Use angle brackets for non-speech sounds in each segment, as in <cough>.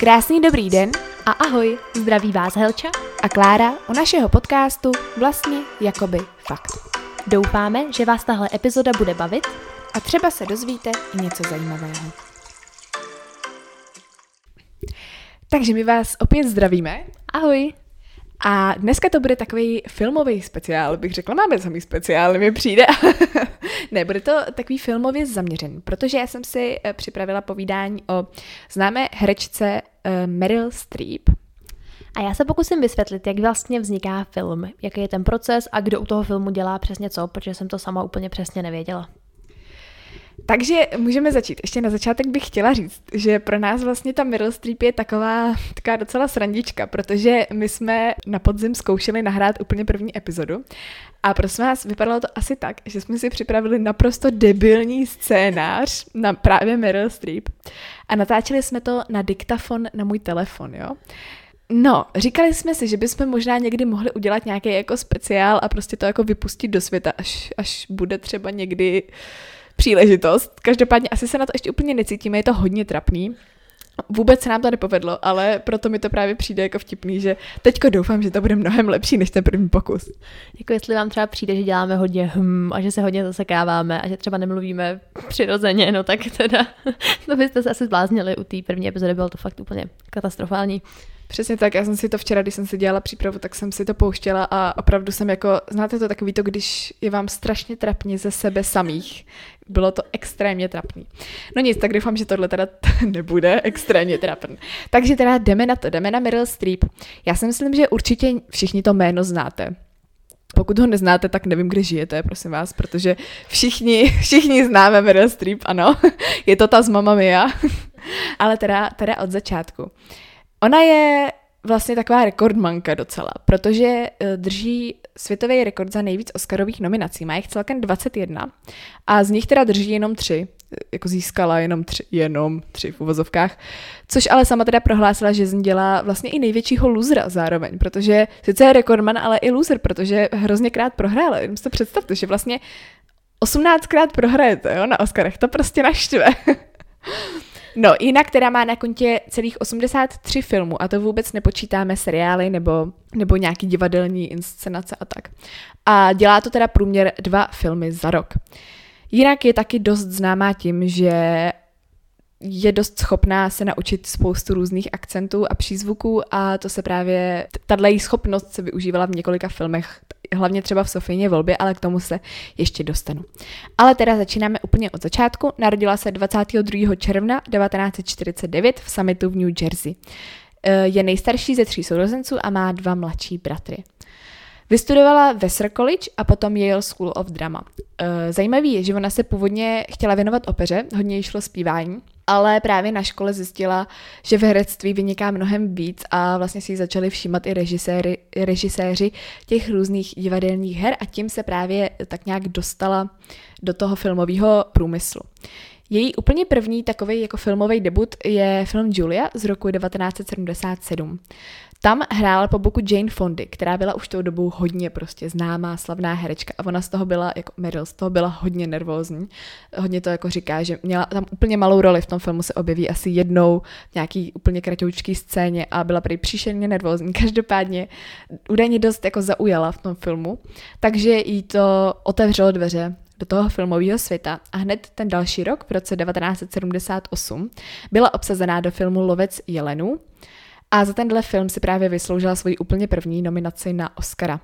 Krásný dobrý den A ahoj, zdraví vás Helča. a Klára u našeho podcastu Vlastně jakoby fakt. Doufáme, že vás tahle epizoda bude bavit. A třeba se dozvíte i něco zajímavého. Takže my vás opět zdravíme Ahoj. A dneska to bude takový filmový speciál, bych řekla, máme samý speciál, mi přijde. <laughs> ne, bude to takový filmově zaměřený, protože já jsem si eh, připravila povídání o známé herečce eh, Meryl Streep, A já se pokusím vysvětlit, jak vlastně vzniká film, jaký je ten proces a kdo u toho filmu dělá přesně co, protože jsem to sama úplně přesně nevěděla. Takže můžeme začít. Ještě na začátek bych chtěla říct, že pro nás vlastně ta Meryl Streep je taková, taková docela srandička, protože my jsme na podzim zkoušeli nahrát úplně první epizodu a prosím vás, vypadalo to asi tak, že jsme si připravili naprosto debilní scénář na právě Meryl Streep a natáčeli jsme to na diktafon na můj telefon, jo. No, říkali jsme si, že bychom možná někdy mohli udělat nějaký jako speciál a prostě to jako vypustit do světa, až, až bude třeba někdy příležitost. Každopádně asi se na to ještě úplně necítíme, je to hodně trapný. Vůbec se nám to nepovedlo, ale proto mi to právě přijde jako vtipný, že teďko doufám, že to bude mnohem lepší než ten první pokus. Jako jestli vám třeba přijde, že děláme hodně hm a že se hodně zasekáváme a že třeba nemluvíme přirozeně, no tak teda <laughs> to byste se asi zbláznili u té první epizody, bylo to fakt úplně katastrofální. Přesně tak, já jsem si to včera, když jsem si dělala přípravu, tak jsem si to pouštěla a opravdu jsem jako, znáte to takový to, když je vám strašně trapně ze sebe samých. Bylo to extrémně trapný. No nic, tak doufám, že tohle teda <laughs> nebude extrémně trapný. Takže teda jdeme na to, jdeme na Meryl Streep. Já si myslím, že určitě všichni to jméno znáte. Pokud ho neznáte, tak nevím, kde žijete, prosím vás, protože všichni, <laughs> všichni známe Meryl Streep, ano. <laughs> Je to ta z Mamma Mia. Ale teda, teda od začátku. Ona je vlastně taková rekordmanka docela, protože eh, drží světový rekord za nejvíc Oscarových nominací. Má jich celkem 21 a z nich teda drží jenom tři. Eh, Jako získala jenom tři, jenom tři v uvozovkách. Což ale sama teda prohlásila, že z ní dělá vlastně i největšího losera zároveň, protože sice je rekordman, ale i loser, protože hrozně krát prohrála. Jenom si to představte, že vlastně 18krát prohrajete jo, na Oscarech. To prostě naštve. <laughs> No, jinak teda má na kontě celých 83 filmů a to vůbec nepočítáme seriály nebo, nebo nějaký divadelní inscenace a tak. A dělá to teda průměr dva filmy za rok. Jinak je taky dost známá tím, že je dost schopná se naučit spoustu různých akcentů a přízvuků a to se právě, tato její schopnost se využívala v několika filmech, hlavně třeba v Sofijně volbě, ale k tomu se ještě dostanu. Ale teda začínáme úplně od začátku. Narodila se 22. června 1949 v Summitu v New Jersey. Eh, Je nejstarší ze tří sourozenců a má dva mladší bratry. Vystudovala Vassar College a potom Yale School of Drama. Eh, Zajímavý je, že ona se původně chtěla věnovat opeře, hodně jí šlo zpívání, ale právě na škole zjistila, že v herectví vyniká mnohem víc a vlastně si ji začali všímat i režiséry, režiséři těch různých divadelních her a tím se právě tak nějak dostala do toho filmového průmyslu. Její úplně první takový jako filmový debut je film Julia z roku 1977. Tam hrála po boku Jane Fondy, která byla už tou dobou hodně prostě známá, slavná herečka a ona z toho byla, jako Meryl, z toho byla hodně nervózní. Hodně to jako říká, že měla tam úplně malou roli v tom filmu, se objeví asi jednou v nějaký úplně kratoučký scéně a byla prý příšerně nervózní. <laughs> Každopádně údajně dost jako zaujala v tom filmu, takže jí to otevřelo dveře do toho filmového světa a hned ten další rok, v roce 1978, byla obsazená do filmu Lovec jelenů a za tenhle film si právě vysloužila svoji úplně první nominaci na Oscara.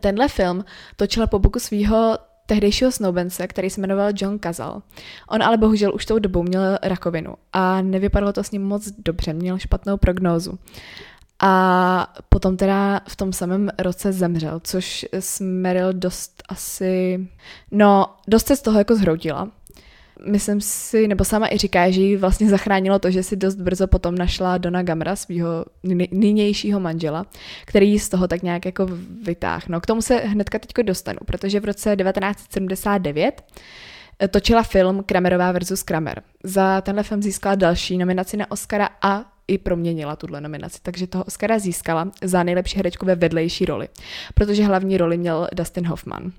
Tenhle film točila po boku svého tehdejšího snoubence, který se jmenoval John Cazal. On ale bohužel už tou dobou měl rakovinu a nevypadalo to s ním moc dobře, měl špatnou prognózu. A potom teda v tom samém roce zemřel, což s Meryl dost asi, no, dost se z toho jako zhroutila. Myslím si, nebo sama i říká, že ji vlastně zachránilo to, že si dost brzo potom našla Dona Gamra, svého nynějšího manžela, který ji z toho tak nějak jako vytáhl. No, k tomu se hnedka teďko dostanu, protože v roce 1979 točila film Kramerová versus Kramer. Za tenhle film získala další nominaci na Oscara a i proměnila tuhle nominaci, takže toho Oscara získala za nejlepší herečku ve vedlejší roli, protože hlavní roli měl Dustin Hoffman.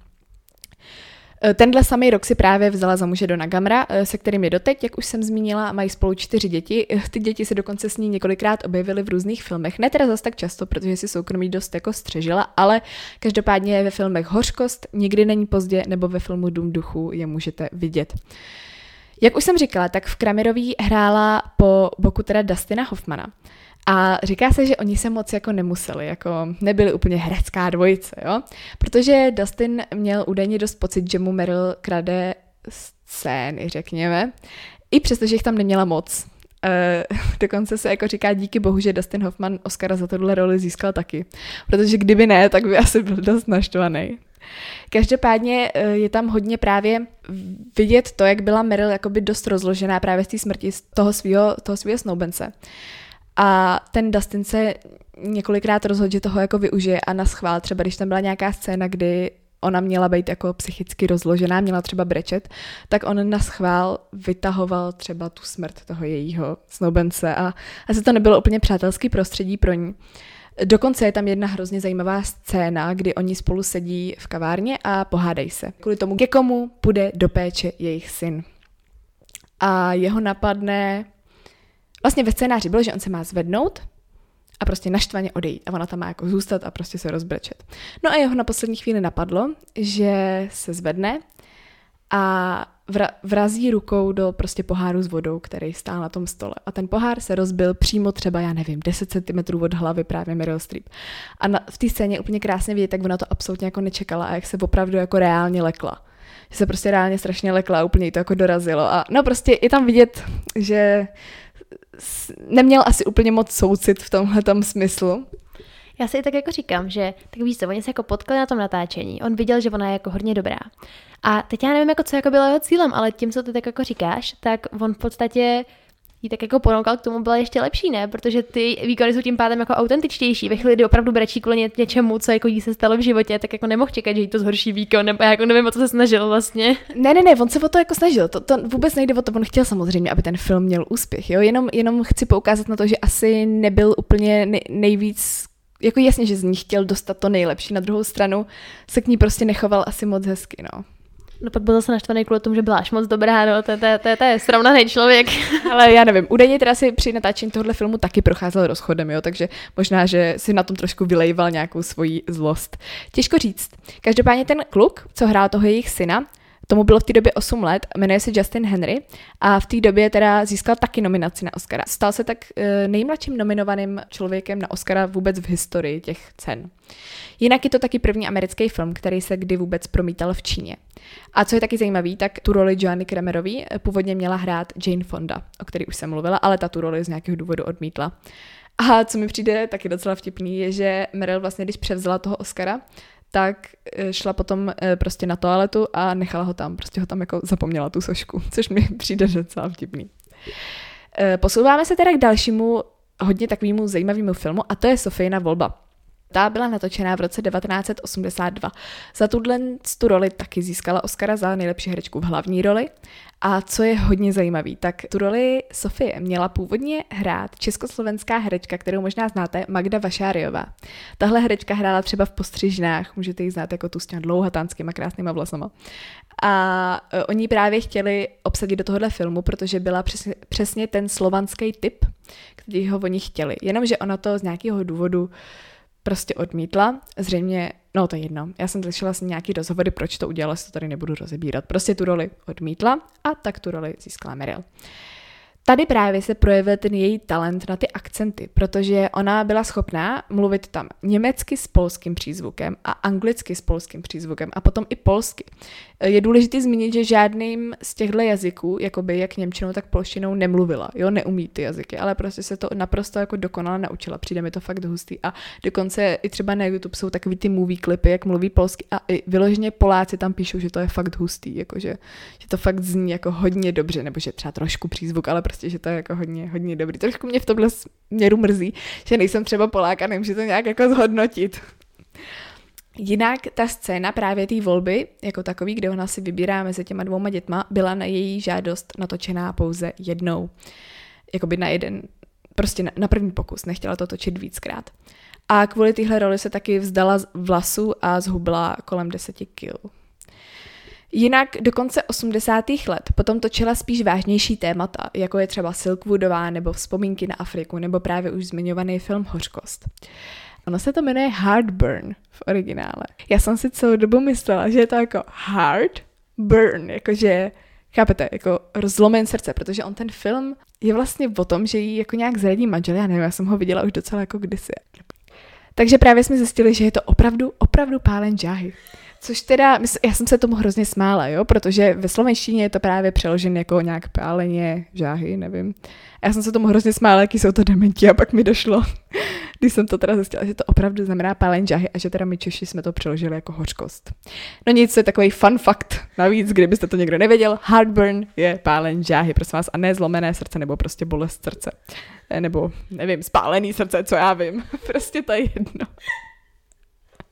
Eh, tenhle samý rok si právě vzala za muže do Nagamra, eh, se kterým je doteď, jak už jsem zmínila, mají spolu čtyři děti. Eh, ty děti se dokonce s ní několikrát objevily v různých filmech. Ne teda zas tak často, protože si soukromí dost jako střežila, ale každopádně ve filmech Hořkost, Nikdy není pozdě nebo ve filmu Dům duchu je můžete vidět. Jak už jsem říkala, tak v Kramerový hrála po boku teda Dustina Hoffmana. A říká se, že oni se moc jako nemuseli, jako nebyli úplně herecká dvojice, jo? Protože Dustin měl údajně dost pocit, že mu Meryl krade scény, řekněme, i přesto, že jich tam neměla moc. E, <laughs> dokonce se jako říká díky bohu, že Dustin Hoffman Oscara za tohle roli získal taky. Protože kdyby ne, tak by asi byl dost naštvaný. Každopádně eh, je tam hodně právě vidět to, jak byla Meryl jakoby dost rozložená právě z té smrti toho svého toho svýho snoubence. A ten Dustin se několikrát rozhodl, že toho jako využije a na schvál, třeba když tam byla nějaká scéna, kdy ona měla být jako psychicky rozložená, měla třeba brečet, tak on na schvál vytahoval třeba tu smrt toho jejího snoubence a asi to nebylo úplně přátelský prostředí pro ní. Dokonce je tam jedna hrozně zajímavá scéna, kdy oni spolu sedí v kavárně a pohádají se. Kvůli tomu, ke komu půjde do péče jejich syn. A jeho napadne Vlastně ve scénáři bylo, že on se má zvednout a prostě naštvaně odejít a ona tam má jako zůstat a prostě se rozbrečet. No a jeho na poslední chvíli napadlo, že se zvedne a vra- vrazí rukou do prostě poháru s vodou, který stál na tom stole. A ten pohár se rozbil přímo třeba, já nevím, 10 cm od hlavy právě Meryl Streep. A na, v té scéně úplně krásně vidět, jak ona to absolutně jako nečekala a jak se opravdu jako reálně lekla. Že se prostě reálně strašně lekla úplně to jako dorazilo. A no prostě je tam vidět, že neměl asi úplně moc soucit v tomhle smyslu. Já si i tak jako říkám, že tak víš co, oni se jako potkali na tom natáčení, on viděl, že ona je jako hodně dobrá. A teď já nevím, jako co jako bylo jeho cílem, ale tím, co ty tak jako říkáš, tak on v podstatě jí tak jako ponoukal k tomu byla ještě lepší, ne? Protože ty výkony jsou tím pádem jako autentičtější. Ve chvíli, kdy opravdu brečí kvůli něčemu, co jako jí se stalo v životě, tak jako nemohl čekat, že jí to zhorší výkon, nebo jako nevím, o co se snažil vlastně. Ne, ne, ne, on se o to jako snažil. To, to vůbec nejde o to, on chtěl samozřejmě, aby ten film měl úspěch, jo? Jenom, jenom chci poukázat na to, že asi nebyl úplně nej, nejvíc jako jasně, že z ní chtěl dostat to nejlepší, na druhou stranu se k ní prostě nechoval asi moc hezky, no. No pak byl zase naštvaný kvůli tomu, že byla až moc dobrá, no to, to, to, to je srovnaný člověk. <laughs> Ale já nevím, údajně teda si při natáčení tohohle filmu taky procházel rozchodem, jo, takže možná, že si na tom trošku vylejval nějakou svoji zlost. Těžko říct. Každopádně ten kluk, co hrál toho jejich syna, Tomu bylo v té době 8 let, jmenuje se Justin Henry a v té době teda získal taky nominaci na Oscara. Stal se tak eh, nejmladším nominovaným člověkem na Oscara vůbec v historii těch cen. Jinak je to taky první americký film, který se kdy vůbec promítal v Číně. A co je taky zajímavý, tak tu roli Joanny Kramerový eh, původně měla hrát Jane Fonda, o který už jsem mluvila, ale ta tu roli z nějakého důvodu odmítla. A co mi přijde taky docela vtipný, je, že Meryl vlastně, když převzala toho Oscara, tak eh, šla potom eh, prostě na toaletu a nechala ho tam, prostě ho tam jako zapomněla tu sošku, <laughs> což mi přijde docela vtipný. Posouváme se teda k dalšímu hodně takovému zajímavému filmu a to je Sofijna volba. Ta byla natočená v roce 1982. Za tuhle tu roli taky získala Oscara za nejlepší herečku v hlavní roli. A co je hodně zajímavý, tak tu roli Sofie měla původně hrát československá herečka, kterou možná znáte, Magda Vašáriová. Tahle herečka hrála třeba v Postřižnách, můžete ji znát jako tu s těma dlouhatánskýma krásnýma vlasama. A e, oni právě chtěli obsadit do tohohle filmu, protože byla přesně, přesně ten slovanský typ, který ho oni chtěli. Jenomže ona to z nějakého důvodu prostě odmítla. Zřejmě, no to je jedno, já jsem slyšela si nějaký rozhovory, proč to udělala, si to tady nebudu rozebírat. Prostě tu roli odmítla a tak tu roli získala Meryl. Tady právě se projevil ten její talent na ty akcenty, protože ona byla schopná mluvit tam německy s polským přízvukem a anglicky s polským přízvukem a potom i polsky. Je důležité zmínit, že žádným z těchto jazyků, jakoby jak němčinou, tak polštinou nemluvila, jo, neumí ty jazyky, ale prostě se to naprosto jako dokonale naučila, přijde mi to fakt hustý a dokonce i třeba na YouTube jsou takový ty movie klipy, jak mluví polsky a i vyloženě Poláci tam píšou, že to je fakt hustý, jakože, že to fakt zní jako hodně dobře, nebo že třeba trošku přízvuk, ale prostě, že to je jako hodně, hodně dobrý. Trošku mě v tomhle směru mrzí, že nejsem třeba Polák a nemůžu to nějak jako zhodnotit. Jinak ta scéna právě té volby, jako takový, kde ona si vybírá mezi těma dvouma dětma, byla na její žádost natočená pouze jednou. Jakoby na jeden, prostě na, na první pokus, nechtěla to točit víckrát. A kvůli téhle roli se taky vzdala vlasu a zhubla kolem 10 kg. Jinak do konce 80. let potom točila spíš vážnější témata, jako je třeba Silkwoodová nebo Vzpomínky na Afriku nebo právě už zmiňovaný film Hořkost. Ono se to jmenuje Heartburn v originále. Já jsem si celou dobu myslela, že je to jako hard burn, jakože Chápete, jako rozlomen srdce, protože on ten film je vlastně o tom, že jí jako nějak zradí manžel, já nevím, já jsem ho viděla už docela jako kdysi. Takže právě jsme zjistili, že je to opravdu, opravdu pálen džáhy. Což teda, já jsem se tomu hrozně smála, jo, protože ve slovenštině je to právě přeložen jako nějak páleně žáhy, nevím. Já jsem se tomu hrozně smála, jaký jsou to dementi a pak mi došlo, <laughs> když jsem to teda zjistila, že to opravdu znamená pálen žáhy a že teda my Češi jsme to přeložili jako hořkost. No nic, to je takový fun fact. Navíc, kdybyste to někdo nevěděl, heartburn je pálen žáhy, prosím vás, a ne zlomené srdce nebo prostě bolest srdce. Eh, nebo, nevím, spálený srdce, co já vím. <laughs> prostě to je jedno.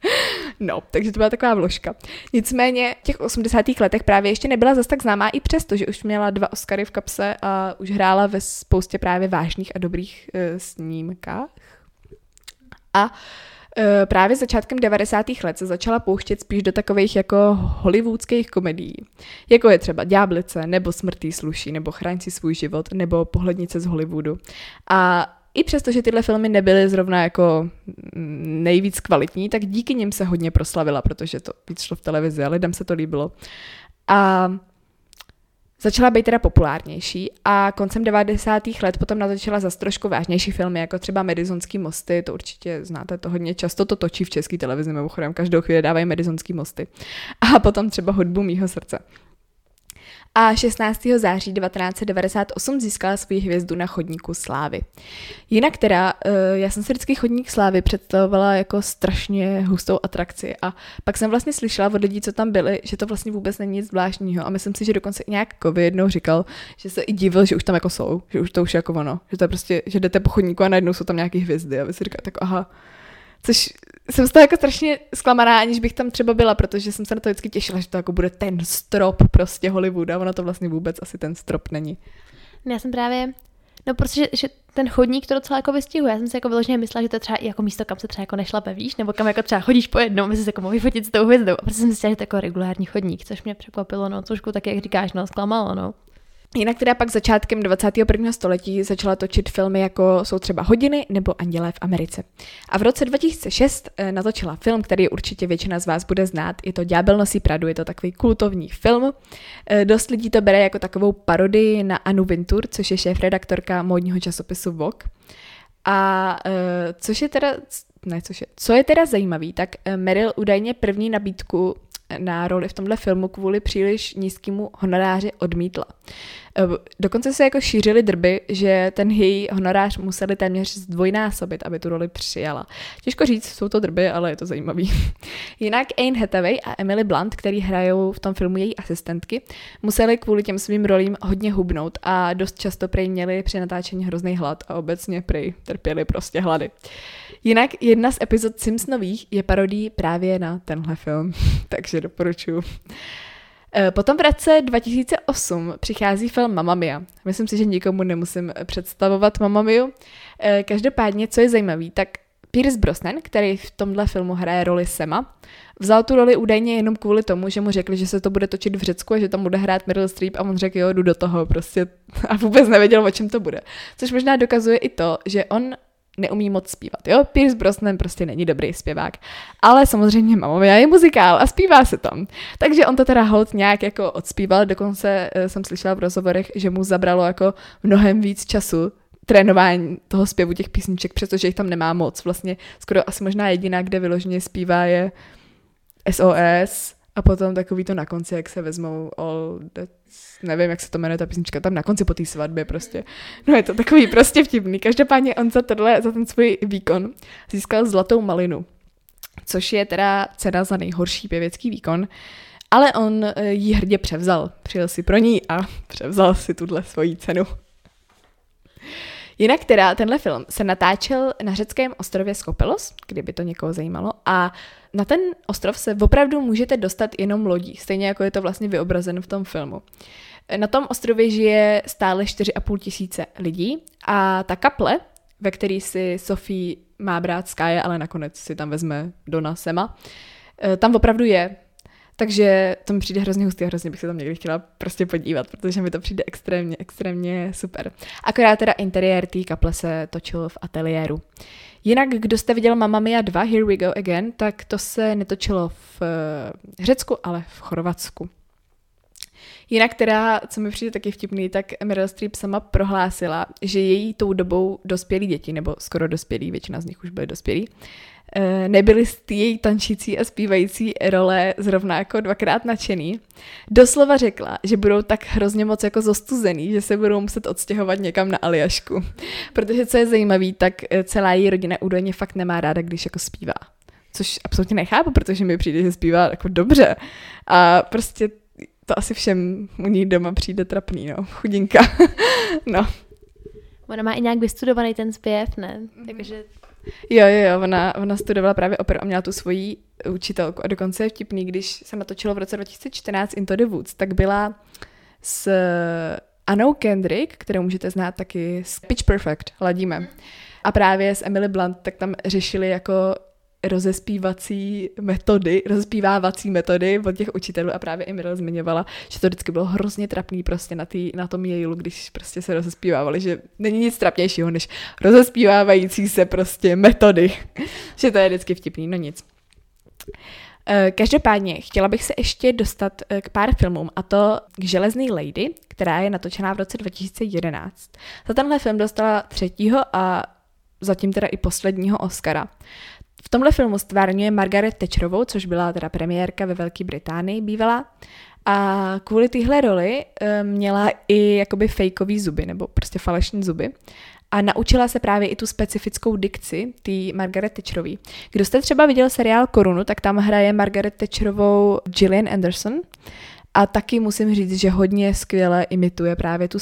<laughs> No, takže to byla taková vložka. Nicméně v těch 80. letech právě ještě nebyla zas tak známá i přesto, že už měla dva Oscary v kapse a už hrála ve spoustě právě vážných a dobrých uh, snímkách. A uh, právě začátkem 90. let se začala pouštět spíš do takových jako hollywoodských komedií, jako je třeba Ďáblice, nebo Smrtý sluší, nebo Chraň si svůj život, nebo Pohlednice z Hollywoodu. A i přesto, že tyhle filmy nebyly zrovna jako nejvíc kvalitní, tak díky nim se hodně proslavila, protože to víc šlo v televizi a lidem se to líbilo. A začala být teda populárnější a koncem 90. let potom natočila zase trošku vážnější filmy, jako třeba Medizonský mosty, to určitě znáte, to hodně často to točí v české televizi, mimochodem každou chvíli dávají Medizonský mosty. A potom třeba Hodbu mýho srdce a 16. září 1998 získala svou hvězdu na chodníku slávy. Jinak teda, eh, já jsem si vždycky chodník slávy představovala jako strašně hustou atrakci a pak jsem vlastně slyšela od lidí, co tam byli, že to vlastně vůbec není nic zvláštního a myslím si, že dokonce i nějak Kovy jednou říkal, že se i divil, že už tam jako jsou, že už to už je jako ono, že to je prostě, že jdete po chodníku a najednou jsou tam nějaké hvězdy a vy si říkáte, tak aha, což jsem z toho jako strašně zklamaná, aniž bych tam třeba byla, protože jsem se na to vždycky těšila, že to jako bude ten strop prostě Hollywood a ono to vlastně vůbec asi ten strop není. Já jsem právě, no protože že ten chodník to docela jako vystihuje. Já jsem si jako vyloženě myslela, že to je třeba jako místo, kam se třeba jako nešlape, víš, nebo kam jako třeba chodíš po jednom, aby se jako mohl vyfotit s tou hvězdou. A protože jsem si myslela, že to je jako regulární chodník, což mě překvapilo, no, trošku tak, jak říkáš, no, zklamalo, no. Jinak teda pak začátkem 21. století začala točit filmy jako jsou třeba Hodiny nebo Andělé v Americe. A v roce 2006 eh, natočila film, který určitě většina z vás bude znát. Je to Ďábel nosí Pradu, je to takový kultovní film. Eh, dost lidí to bere jako takovou parodii na Anu Vintur, což je šéf-redaktorka módního časopisu Vogue. A eh, což je teda, ne, což je, co je teda zajímavý, tak Meryl údajně první nabídku na roli v tomhle filmu kvůli příliš nízkému honoráři odmítla. Eh, dokonce se jako šířily drby, že ten její honorář museli téměř zdvojnásobit, aby tu roli přijala. Těžko říct, jsou to drby, ale je to zajímavý. <laughs> Jinak Anne Hathaway a Emily Blunt, který hrajou v tom filmu její asistentky, museli kvůli těm svým rolím hodně hubnout a dost často prej měli při natáčení hrozný hlad a obecně prej trpěli prostě hlady. Jinak jedna z epizod Simpsonových je parodí právě na tenhle film, <laughs> takže doporučuji. Eh, potom v roce 2008 přichází film Mamma Mia. Myslím si, že nikomu nemusím představovat Mamma Mia. Eh, každopádně, co je zajímavé, tak Pierce Brosnan, který v tomhle filmu hraje roli Sema, vzal tu roli údajně jenom kvůli tomu, že mu řekli, že se to bude točit v Řecku a že tam bude hrát Meryl Streep a on řekl, jo, jdu do toho prostě <laughs> a vůbec nevěděl, o čem to bude. Což možná dokazuje i to, že on neumí moc zpívat, jo? Pierce Brosnan prostě není dobrý zpěvák. Ale samozřejmě Mamma je muzikál a zpívá se tam. Takže on to teda hold nějak jako odspíval, dokonce uh, jsem slyšela v rozhovorech, že mu zabralo jako mnohem víc času trénování toho zpěvu těch písniček, přestože jich tam nemá moc. Vlastně skoro asi možná jediná, kde vyloženě zpívá je SOS a potom takový to na konci, jak se vezmou all that, nevím, jak se to jmenuje ta písnička, tam na konci po té svatbě prostě. No je to takový prostě vtipný. Každopádně on za tohle, za ten svůj výkon získal zlatou malinu, což je teda cena za nejhorší pěvecký výkon. Ale on eh, ji hrdě převzal. Přijel si pro ní a převzal si tuhle svoji cenu. Jinak teda tenhle film se natáčel na řeckém ostrově Skopelos, kdyby to někoho zajímalo, a na ten ostrov se opravdu můžete dostat jenom lodí, stejně jako je to vlastně vyobrazeno v tom filmu. Na tom ostrově žije stále 4,5 tisíce lidí a ta kaple, ve který si Sophie má brát Sky, ale nakonec si tam vezme Dona Sema, eh, tam opravdu je. Takže to mi přijde hrozně hustý a hrozně bych se tam někdy chtěla prostě podívat, protože mi to přijde extrémně, extrémně super. Akorát teda interiér té kaple se točil v ateliéru. Jinak, kdo jste viděl Mamma Mia 2, Here We Go Again, tak to se netočilo v eh, Řecku, ale v Chorvatsku. Jinak teda, co mi přijde taky vtipný, tak Meryl Streep sama prohlásila, že její tou dobou dospělí děti, nebo skoro dospělí, většina z nich už byly dospělí, nebyly z té její tančící a zpívající role zrovna jako dvakrát nadšený. Doslova řekla, že budou tak hrozně moc jako zostuzený, že se budou muset odstěhovat někam na Aljašku. Protože co je zajímavé, tak eh, celá její rodina údajně fakt nemá ráda, když jako zpívá. Což absolutně nechápu, protože mi přijde, že zpívá jako dobře. A prostě to asi všem u ní doma přijde trapný, no. Chudinka. <laughs> no. Ona má i nějak vystudovaný ten zpěv, ne? Takže... Jo, jo, jo, ona, ona studovala právě operu a měla tu svoji učitelku a dokonce je vtipný, když se natočilo v roce 2014 Into the Woods, tak byla s Anou Kendrick, kterou můžete znát taky z Pitch Perfect, ladíme. A právě s Emily Blunt, tak tam řešili jako rozespívací metody, rozespívávací metody od těch učitelů a právě Emil zmiňovala, že to vždycky bylo hrozně trapný prostě na, tý, na tom Yale, když prostě se rozespívávali, že není nic trapnějšího než rozespívávající se prostě metody. <laughs> že to je vždycky vtipný, no nic. Eh, každopádně chtěla bych se ještě dostat eh, k pár filmům, a to k Železný lady, která je natočená v roce 2011. Za tenhle film dostala třetího a zatím teda i posledního Oscara. V tomhle filmu stvárňuje Margaret Thatcherovou, což byla teda premiérka ve Velké Británii bývala. A kvůli téhle roli um, měla i jakoby fejkový zuby, nebo prostě falešní zuby. A naučila se právě i tu specifickou dikci té Margaret Thatcherový. Kdo jste třeba viděl seriál Korunu, tak tam hraje Margaret Thatcherovou Gillian Anderson. A taky musím říct, že hodně skvěle imituje právě tu...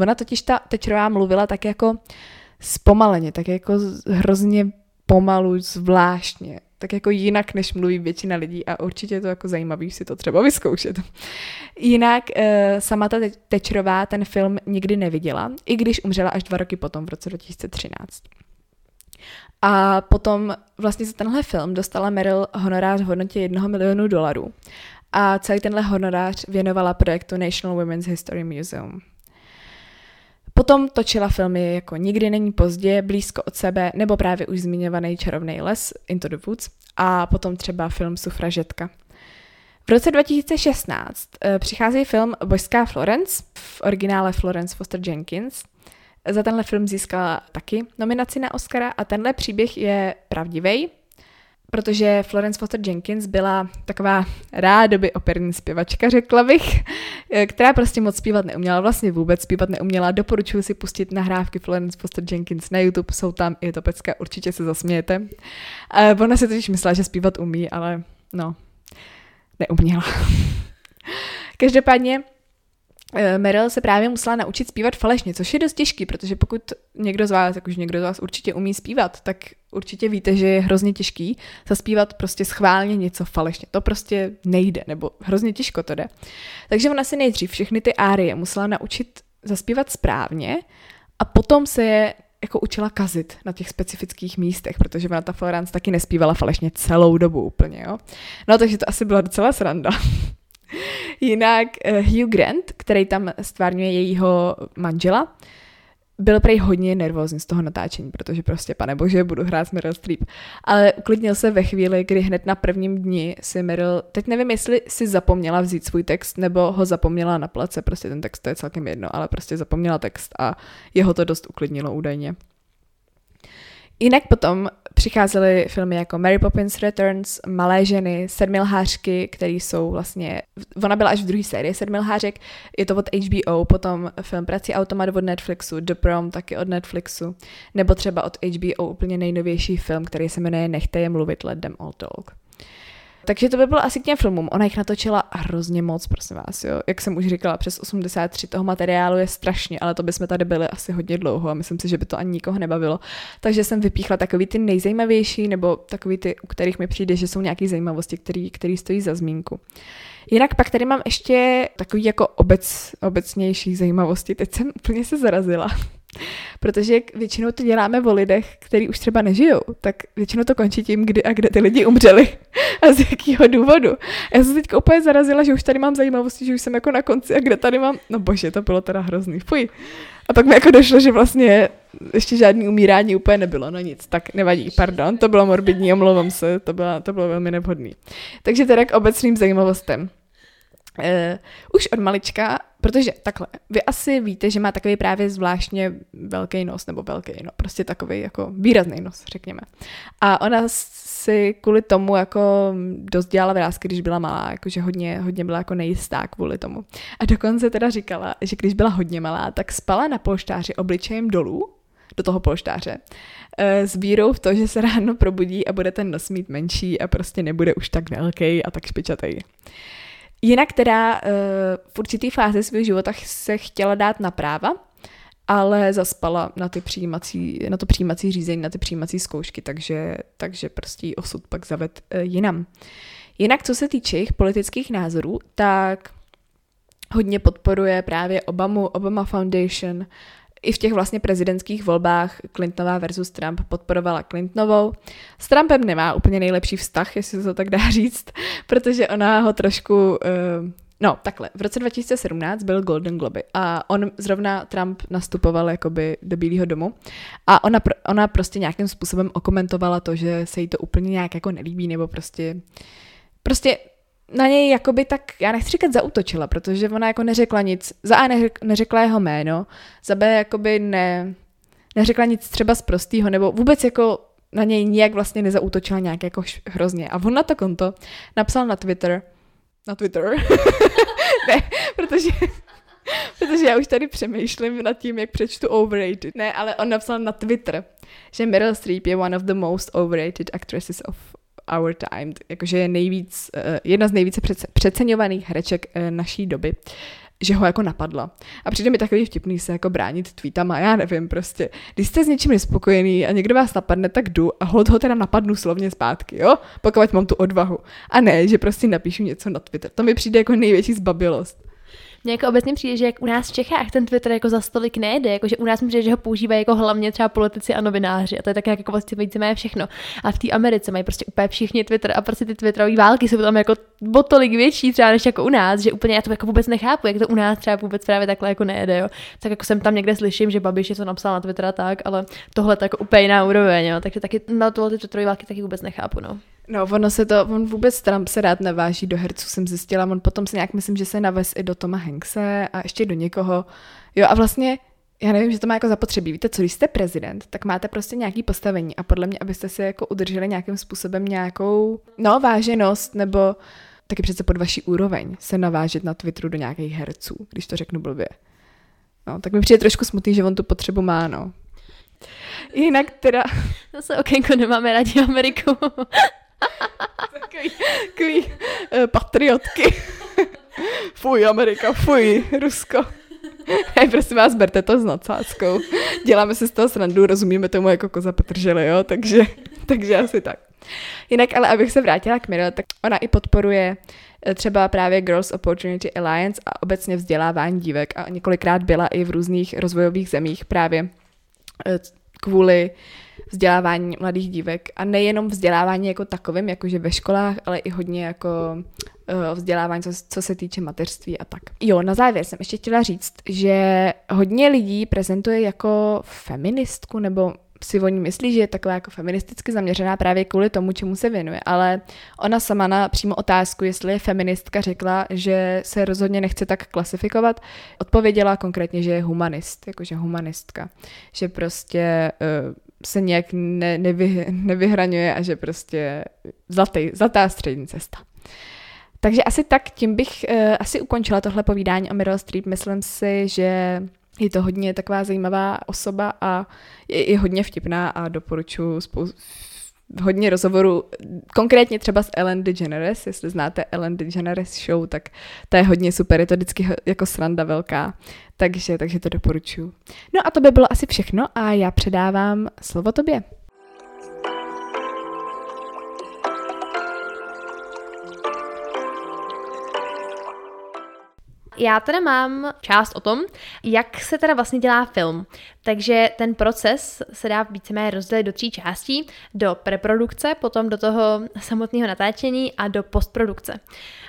Ona totiž ta Thatcherová mluvila tak jako zpomaleně, tak jako hrozně pomalu, zvláštně, tak jako jinak, než mluví většina lidí a určitě je to jako zajímavý si to třeba vyzkoušet. Jinak uh, sama ta Tečrová ten film nikdy neviděla, i když umřela až dva roky potom, v roce 2013. A potom vlastně za tenhle film dostala Meryl honorář v hodnotě jednoho milionu dolarů. A celý tenhle honorář věnovala projektu National Women's History Museum. Potom točila filmy jako Nikdy není pozdě, Blízko od sebe, nebo právě už zmiňovaný Čarovný les, Into the Woods, a potom třeba film Sufražetka. V roce 2016 uh, přichází film Božská Florence, v originále Florence Foster Jenkins. Za tenhle film získala taky nominaci na Oscara a tenhle příběh je pravdivý, protože Florence Foster Jenkins byla taková rádoby operní zpěvačka, řekla bych, která prostě moc zpívat neuměla, vlastně vůbec zpívat neuměla. Doporučuji si pustit nahrávky Florence Foster Jenkins na YouTube, jsou tam, je to pecka, určitě se zasmějete. Ona si totiž myslela, že zpívat umí, ale no, neuměla. <laughs> Každopádně Meryl se právě musela naučit zpívat falešně, což je dost těžký, protože pokud někdo z vás, jak už někdo z vás určitě umí zpívat, tak určitě víte, že je hrozně těžký zaspívat prostě schválně něco falešně. To prostě nejde, nebo hrozně těžko to jde. Takže ona si nejdřív všechny ty árie musela naučit zaspívat správně a potom se je jako učila kazit na těch specifických místech, protože ona ta Florence taky nespívala falešně celou dobu úplně, jo. No takže to asi byla docela sranda. <laughs> Jinak uh, Hugh Grant, který tam stvárňuje jejího manžela, byl prej hodně nervózní z toho natáčení, protože prostě, pane bože, budu hrát s Meryl Streep. Ale uklidnil se ve chvíli, kdy hned na prvním dni si Meryl, teď nevím, jestli si zapomněla vzít svůj text, nebo ho zapomněla na place, prostě ten text to je celkem jedno, ale prostě zapomněla text a jeho to dost uklidnilo údajně. Jinak potom přicházely filmy jako Mary Poppins Returns, Malé ženy, Sedmilhářky, které jsou vlastně, ona byla až v druhé sérii Sedmilhářek, je to od HBO, potom film Prací automat od Netflixu, The Prom taky od Netflixu, nebo třeba od HBO úplně nejnovější film, který se jmenuje Nechte je mluvit, Let them all talk. Takže to by bylo asi k těm filmům. Ona jich natočila hrozně moc, prosím vás. Jo. Jak jsem už říkala, přes 83 toho materiálu je strašně, ale to bychom tady byli asi hodně dlouho a myslím si, že by to ani nikoho nebavilo. Takže jsem vypíchla takový ty nejzajímavější, nebo takový ty, u kterých mi přijde, že jsou nějaké zajímavosti, které stojí za zmínku. Jinak pak tady mám ještě takový jako obec, obecnější zajímavosti. Teď jsem úplně se zarazila. Protože většinou to děláme o lidech, kteří už třeba nežijou, tak většinou to končí tím, kdy a kde ty lidi umřeli a z jakého důvodu. Já jsem teď úplně zarazila, že už tady mám zajímavosti, že už jsem jako na konci a kde tady mám, no bože, to bylo teda hrozný, fuj. A pak mi jako došlo, že vlastně ještě žádný umírání úplně nebylo, no nic, tak nevadí, pardon, to bylo morbidní, omlouvám se, to, bylo, to bylo velmi nevhodný. Takže teda k obecným zajímavostem. Uh, už od malička, protože takhle, vy asi víte, že má takový právě zvláštně velký nos, nebo velký, no prostě takový jako výrazný nos, řekněme. A ona si kvůli tomu jako dost dělala vrázky, když byla malá, jakože hodně, hodně byla jako nejistá kvůli tomu. A dokonce teda říkala, že když byla hodně malá, tak spala na polštáři obličejem dolů, do toho polštáře, eh, s vírou v to, že se ráno probudí a bude ten nos mít menší a prostě nebude už tak velký a tak špičatý. Jinak teda eh, v určitý fázi svého života se chtěla dát na práva, ale zaspala na, ty přijímací, na to přijímací řízení, na ty přijímací zkoušky, takže, takže prostě osud pak zaved eh, jinam. Jinak, co se týče jejich politických názorů, tak hodně podporuje právě Obamu, Obama Foundation, i v těch vlastně prezidentských volbách Clintonová versus Trump podporovala Clintonovou. S Trumpem nemá úplně nejlepší vztah, jestli se to tak dá <laughs> říct, protože ona ho trošku... Uh, no, takhle. V roce 2017 byl Golden Globy a on zrovna Trump nastupoval jakoby do Bílého domu a ona, ona prostě nějakým způsobem okomentovala to, že se jí to úplně nějak jako nelíbí nebo prostě prostě na něj jakoby tak, já nechci říkat zautočila, protože ona jako neřekla nic, za A neřekla jeho jméno, za B jakoby ne, neřekla nic třeba z prostýho, nebo vůbec jako na něj nijak vlastně nezautočila nějak jako hrozně. A on na to konto napsal na Twitter, na Twitter, <laughs> ne, protože, protože já už tady přemýšlím nad tím, jak přečtu overrated. Ne, ale on napsal na Twitter, že Meryl Streep je one of the most overrated actresses of our time, jakože je nejvíc, eh, jedna z nejvíce přeceňovaných hereček eh, naší doby že ho jako napadla. A přijde mi takový vtipný se jako bránit tweetama, já nevím prostě. Když jste s něčím nespokojený a někdo vás napadne, tak jdu a hold ho teda napadnu slovně zpátky, jo? Pokud mám tu odvahu. A ne, že prostě napíšu něco na Twitter. To mi přijde jako největší zbabilost. Mně jako obecně přijde, že jak u nás v Čechách ten Twitter jako za stolik nejde, jako že u nás mi přijde, že ho používají jako hlavně třeba politici a novináři a to je tak jako vlastně víceméně všechno. A v té Americe mají prostě úplně všichni Twitter a prostě ty Twitterové války jsou tam jako o tolik větší třeba než jako u nás, že úplně já to jako vůbec nechápu, jak to u nás třeba vůbec právě takhle jako nejde, jo. Tak jako jsem tam někde slyším, že Babiš je to napsal na Twitter a tak, ale tohle to jako úplně jiná úroveň, jo. Takže taky na tohle ty Twitterové války taky vůbec nechápu, no. No, ono se to, on vůbec Trump se rád naváží do herců, jsem zjistila, on potom se nějak, myslím, že se navez i do Toma Hankse a ještě do někoho. Jo a vlastně, já nevím, že to má jako zapotřebí. Víte co, když jste prezident, tak máte prostě nějaký postavení a podle mě, abyste si jako udrželi nějakým způsobem nějakou, no, váženost nebo taky přece pod vaší úroveň se navážet na Twitteru do nějakých herců, když to řeknu blbě. No, tak mi přijde trošku smutný, že on tu potřebu má, no. Jinak teda... <laughs> Zase okénko nemáme rádi Ameriku. Takový, takový uh, patriotky. <laughs> fuj, Amerika, fuj, Rusko. <laughs> Hej, prosím vás, berte to s nadsázkou. Děláme si z toho srandu, rozumíme tomu jako koza Petrželi, jo, takže, <laughs> takže asi tak. Jinak, ale abych se vrátila k Mirel, tak ona i podporuje eh, třeba právě Girls Opportunity Alliance a obecně vzdělávání dívek a několikrát byla i v různých rozvojových zemích právě eh, kvůli vzdělávání mladých dívek a nejenom vzdělávání jako takovým, jakože ve školách, ale i hodně jako uh, vzdělávání, co, co se týče mateřství a tak. Jo, na závěr jsem ještě chtěla říct, že hodně lidí prezentuje jako feministku nebo si o ní myslí, že je taková jako feministicky zaměřená právě kvůli tomu, čemu se věnuje, ale ona sama na přímo otázku, jestli je feministka, řekla, že se rozhodně nechce tak klasifikovat. Odpověděla konkrétně, že je humanist, jakože humanistka, že prostě uh, se nějak ne, nevy, nevyhraňuje a že prostě zlatý, zlatá střední cesta. Takže asi tak, tím bych uh, asi ukončila tohle povídání o Meryl Streep. Myslím si, že je to hodně taková zajímavá osoba a je, je hodně vtipná a doporučuji spoustu hodně rozhovorů, konkrétně třeba s Ellen DeGeneres, jestli znáte Ellen DeGeneres show, tak to je hodně super, je to vždycky jako sranda velká, takže, takže to doporučuji. No a to by bylo asi všechno a já předávám slovo tobě. Já teda mám část o tom, jak se teda vlastně dělá film. Takže ten proces se dá víceméně rozdělit do tří částí. Do preprodukce, potom do toho samotného natáčení a do postprodukce.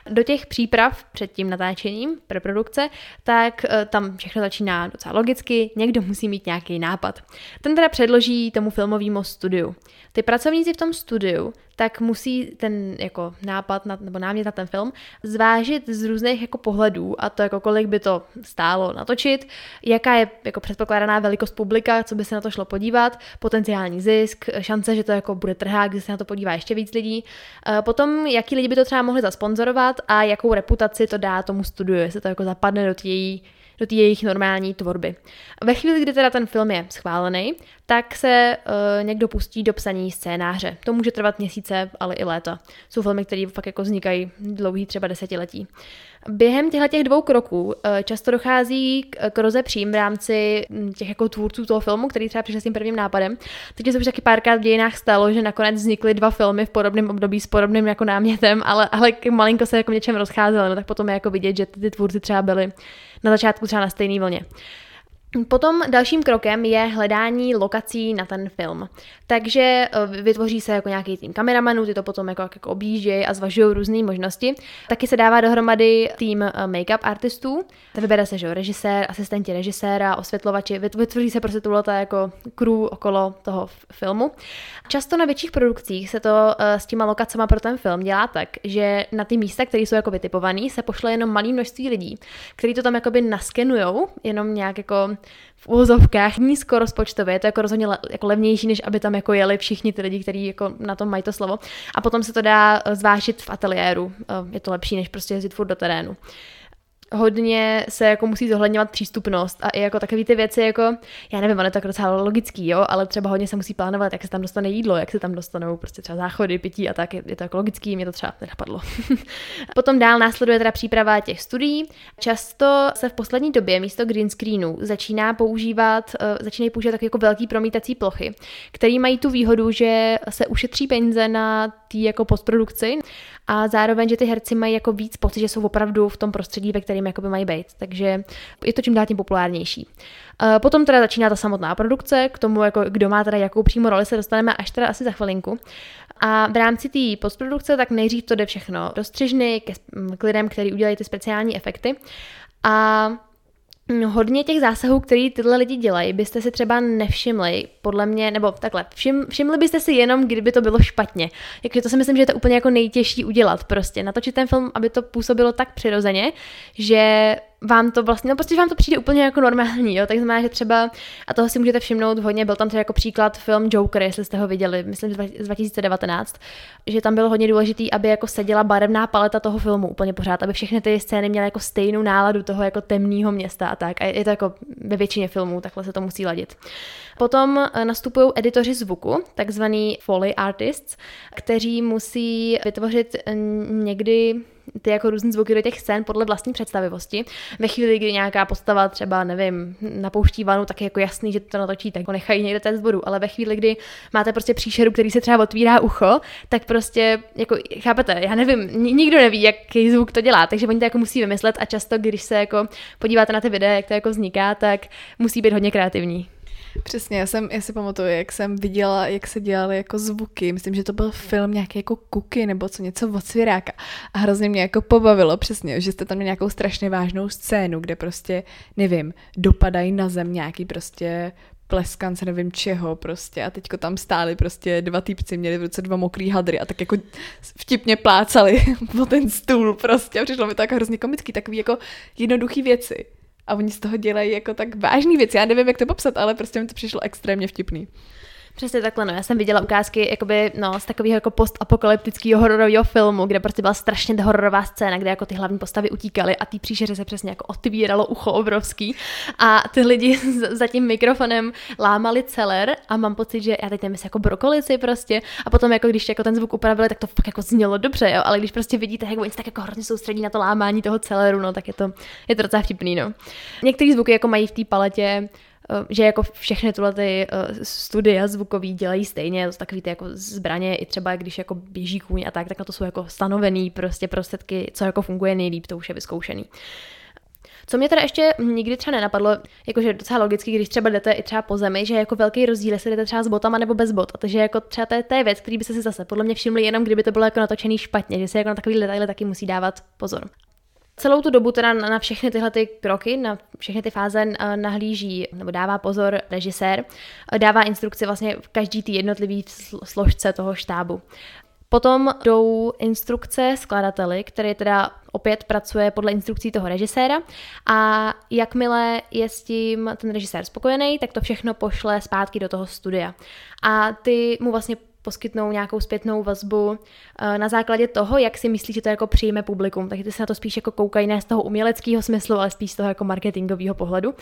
Do těch příprav před tím natáčením, preprodukce, tak eh, tam všechno začíná docela logicky, někdo musí mít nějaký nápad. Ten teda předloží tomu filmovému studiu. Ty pracovníci v tom studiu tak musí ten jako nápad na, nebo námět na ten film zvážit z různých jako pohledů a to jako kolik by to stálo natočit, jaká je jako předpokládaná velikost publika, co by se na to šlo podívat, potenciální zisk, šance, že to jako bude trhák, když se na to podívá ještě víc lidí, eh, potom jaký lidi by to třeba mohli zasponzorovat a jakou reputaci to dá tomu studiu, jestli to jako zapadne do té do té jejich normální tvorby. Ve chvíli, kdy teda ten film je schválený, tak se uh, někdo pustí do psaní scénáře. To může trvat měsíce, ale i léta. Jsou filmy, které fakt jako vznikají dlouhý třeba desetiletí. Během těchto těch dvou kroků uh, často dochází k, rozepřím v rámci hm, těch jako tvůrců toho filmu, který třeba přišel s tím prvním nápadem. Teď se už taky párkrát v dějinách stalo, že nakonec vznikly dva filmy v podobném období s podobným jako námětem, ale, ale malinko se jako něčem rozcházely, no tak potom je jako vidět, že ty, ty tvůrci třeba byli na začátku třeba na stejné vlně. Potom dalším krokem je hledání lokací na ten film. Takže eh, vytvoří se jako nějaký tým kameramanů, ty to potom jako, jako objíždějí a zvažují různé možnosti. Taky se dává dohromady tým eh, make-up artistů. Vybere se, že režisér, asistenti režiséra, osvětlovači, vytvoří se prostě tuhle jako crew okolo toho filmu. Často na větších produkcích se to eh, s těma lokacemi pro ten film dělá tak, že na ty místa, které jsou jako vytipované, se pošle jenom malé množství lidí, kteří to tam jakoby naskenujou, jenom nějak jako v úvozovkách nízko rozpočtově, je to jako rozhodně le, jako levnější, než aby tam jako jeli všichni ty lidi, kteří jako na tom mají to slovo. A potom se to dá eh, zvážit v ateliéru. Eh, je to lepší, než prostě jezdit furt do terénu hodně se jako musí zohledňovat přístupnost a i jako takové ty věci, jako, já nevím, ono je to jako docela logický, jo, ale třeba hodně se musí plánovat, jak se tam dostane jídlo, jak se tam dostanou prostě třeba záchody, pití a tak, je, je to jako logický, mě to třeba nenapadlo. <laughs> Potom dál následuje teda příprava těch studií. Často se v poslední době místo green screenu začíná používat, uh, začínají používat takové jako velký promítací plochy, které mají tu výhodu, že se ušetří peníze na té jako postprodukci a zároveň, že ty herci mají jako víc pocit, že jsou opravdu v tom prostředí, ve kterém jakoby mají být. Takže je to čím dál tím populárnější. Eh, potom teda začíná ta samotná produkce, k tomu, jako, kdo má teda jakou přímo roli, se dostaneme až teda asi za chvilinku. A v rámci té postprodukce tak nejdřív to jde všechno do střižny, k, lidem, kteří udělají ty speciální efekty. A hodně těch zásahů, který tyhle lidi dělají, byste si třeba nevšimli, podle mě, nebo takhle, všim, všimli byste si jenom, kdyby to bylo špatně. Jakože to si myslím, že je to úplně jako nejtěžší udělat prostě. Natočit ten film, aby to působilo tak přirozeně, že vám to vlastně, no prostě vám to přijde úplně jako normální, jo, tak znamená, že třeba, a toho si můžete všimnout hodně, byl tam třeba jako příklad film Joker, jestli jste ho viděli, myslím z 2019, že tam bylo hodně důležitý, aby jako seděla barevná paleta toho filmu úplně pořád, aby všechny ty scény měly jako stejnou náladu toho jako temného města a tak. A je to jako ve většině filmů, takhle se to musí ladit. Potom eh, nastupují editoři zvuku, takzvaný Foley artists, kteří musí vytvořit eh, někdy ty jako různé zvuky do těch scén podle vlastní představivosti. Ve chvíli, kdy nějaká postava třeba, nevím, napouští vanu, tak je jako jasný, že to natočí, tak ho nechají někde ten zboru. Ale ve chvíli, kdy máte prostě příšeru, který se třeba otvírá ucho, tak prostě, jako, chápete, já nevím, nikdo neví, jaký zvuk to dělá, takže oni to jako musí vymyslet a často, když se jako podíváte na ty videa, jak to jako vzniká, tak musí být hodně kreativní. Přesně, já, jsem, já si pamatuju, jak jsem viděla, jak se dělaly jako zvuky. Myslím, že to byl film nějaký jako kuky nebo co něco od svěráka. A hrozně mě jako pobavilo přesně, že jste tam měli nějakou strašně vážnou scénu, kde prostě, nevím, dopadají na zem nějaký prostě pleskance, nevím čeho prostě a teďko tam stáli prostě dva týpci, měli v ruce dva mokrý hadry a tak jako vtipně plácali <laughs> po ten stůl prostě a přišlo mi to jako hrozně komický, takový jako jednoduchý věci a oni z toho dělají jako tak vážný věci. Já nevím, jak to popsat, ale prostě mi to přišlo extrémně vtipný. Přesně takhle, no. Já jsem viděla ukázky jakoby, no, z takového jako postapokalyptického hororového filmu, kde prostě byla strašně hororová scéna, kde jako ty hlavní postavy utíkaly a ty příšeře se přesně jako otvíralo ucho obrovský a ty lidi <laughs> za tím mikrofonem lámali celer a mám pocit, že já teď nevím, jako brokolici prostě a potom jako když jako ten zvuk upravili, tak to fakt jako znělo dobře, jo, ale když prostě vidíte, jak oni se tak jako hrozně soustředí na to lámání toho celeru, no, tak je to, je to docela vtipný, no. Některé zvuky jako mají v té paletě že jako všechny tyhle ty uh, studia zvukový dělají stejně, to takový ty jako zbraně, i třeba když jako běží kůň a tak, tak na to jsou jako stanovený prostě prostředky, co jako funguje nejlíp, to už je vyzkoušený. Co mě teda ještě nikdy třeba nenapadlo, jakože docela logicky, když třeba jdete i třeba po zemi, že jako velký rozdíl, jestli jdete třeba s botama nebo bez bot. Takže jako třeba to je, to je věc, který by se si zase podle mě všimli jenom kdyby to bylo jako natočený špatně, že se jako na takový detaily taky musí dávat pozor. Celou tu dobu teda na všechny tyhle ty kroky, na všechny ty fáze eh, nahlíží nebo dává pozor režisér, dává instrukci vlastně v každý ty jednotlivý složce toho štábu. Potom jdou instrukce skladateli, který teda opět pracuje podle instrukcí toho režiséra a jakmile je s tím ten režisér spokojený, tak to všechno pošle zpátky do toho studia. A ty mu vlastně poskytnou nějakou zpětnou vazbu eh, na základě toho, jak si myslí, že to jako přijme publikum. Takže ty se na to spíš jako koukají ne z toho uměleckého smyslu, ale spíš z toho jako marketingového pohledu.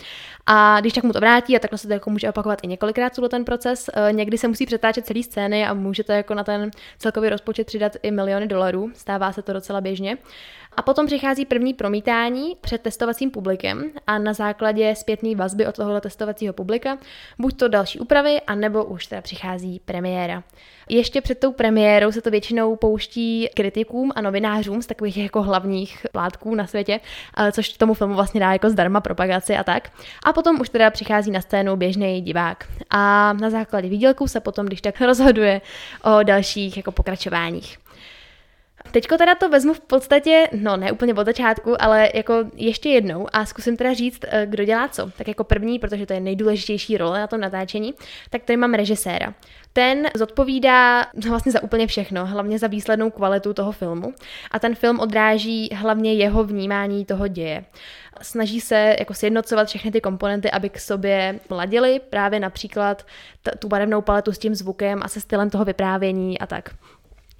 A když tak mu to vrátí a takhle se to jako může opakovat i několikrát celý ten proces, eh, někdy se musí přetáčet celý scény a můžete jako na ten celkový rozpočet přidat i miliony dolarů. Stává se to docela běžně. A potom přichází první promítání před testovacím publikem a na základě zpětné vazby od tohoto testovacího publika buď to další úpravy, anebo už teda přichází premiéra. Ještě před tou premiérou se to většinou pouští kritikům a novinářům z takových jako hlavních plátků na světě, což tomu filmu vlastně dá jako zdarma propagaci a tak. A potom už teda přichází na scénu běžný divák. A na základě výdělků se potom, když tak <laughs> rozhoduje o dalších jako pokračováních. Teďko teda to vezmu v podstatě, no ne úplně od začátku, ale jako ještě jednou a zkusím teda říct, eh, kdo dělá co. Tak jako první, protože to je nejdůležitější role na tom natáčení, tak tady mám režiséra. Ten zodpovídá vlastně za úplně všechno, hlavně za výslednou kvalitu toho filmu. A ten film odráží hlavně jeho vnímání toho děje. Snaží se jako sjednocovat všechny ty komponenty, aby k sobě ladily, právě například t- tu barevnou paletu s tím zvukem a se stylem toho vyprávění a tak